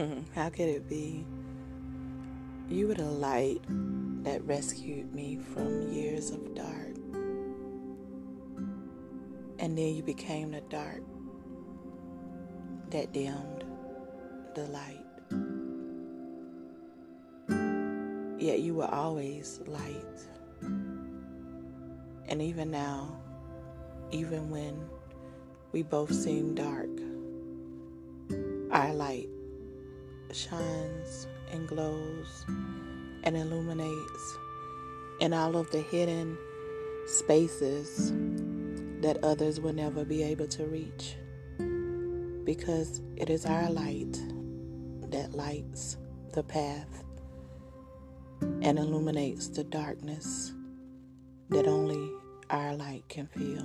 How could it be? You were the light that rescued me from years of dark. And then you became the dark that dimmed the light. Yet you were always light. And even now, even when we both seem dark, our light shines and glows and illuminates in all of the hidden spaces that others will never be able to reach. Because it is our light that lights the path and illuminates the darkness that only our light can feel.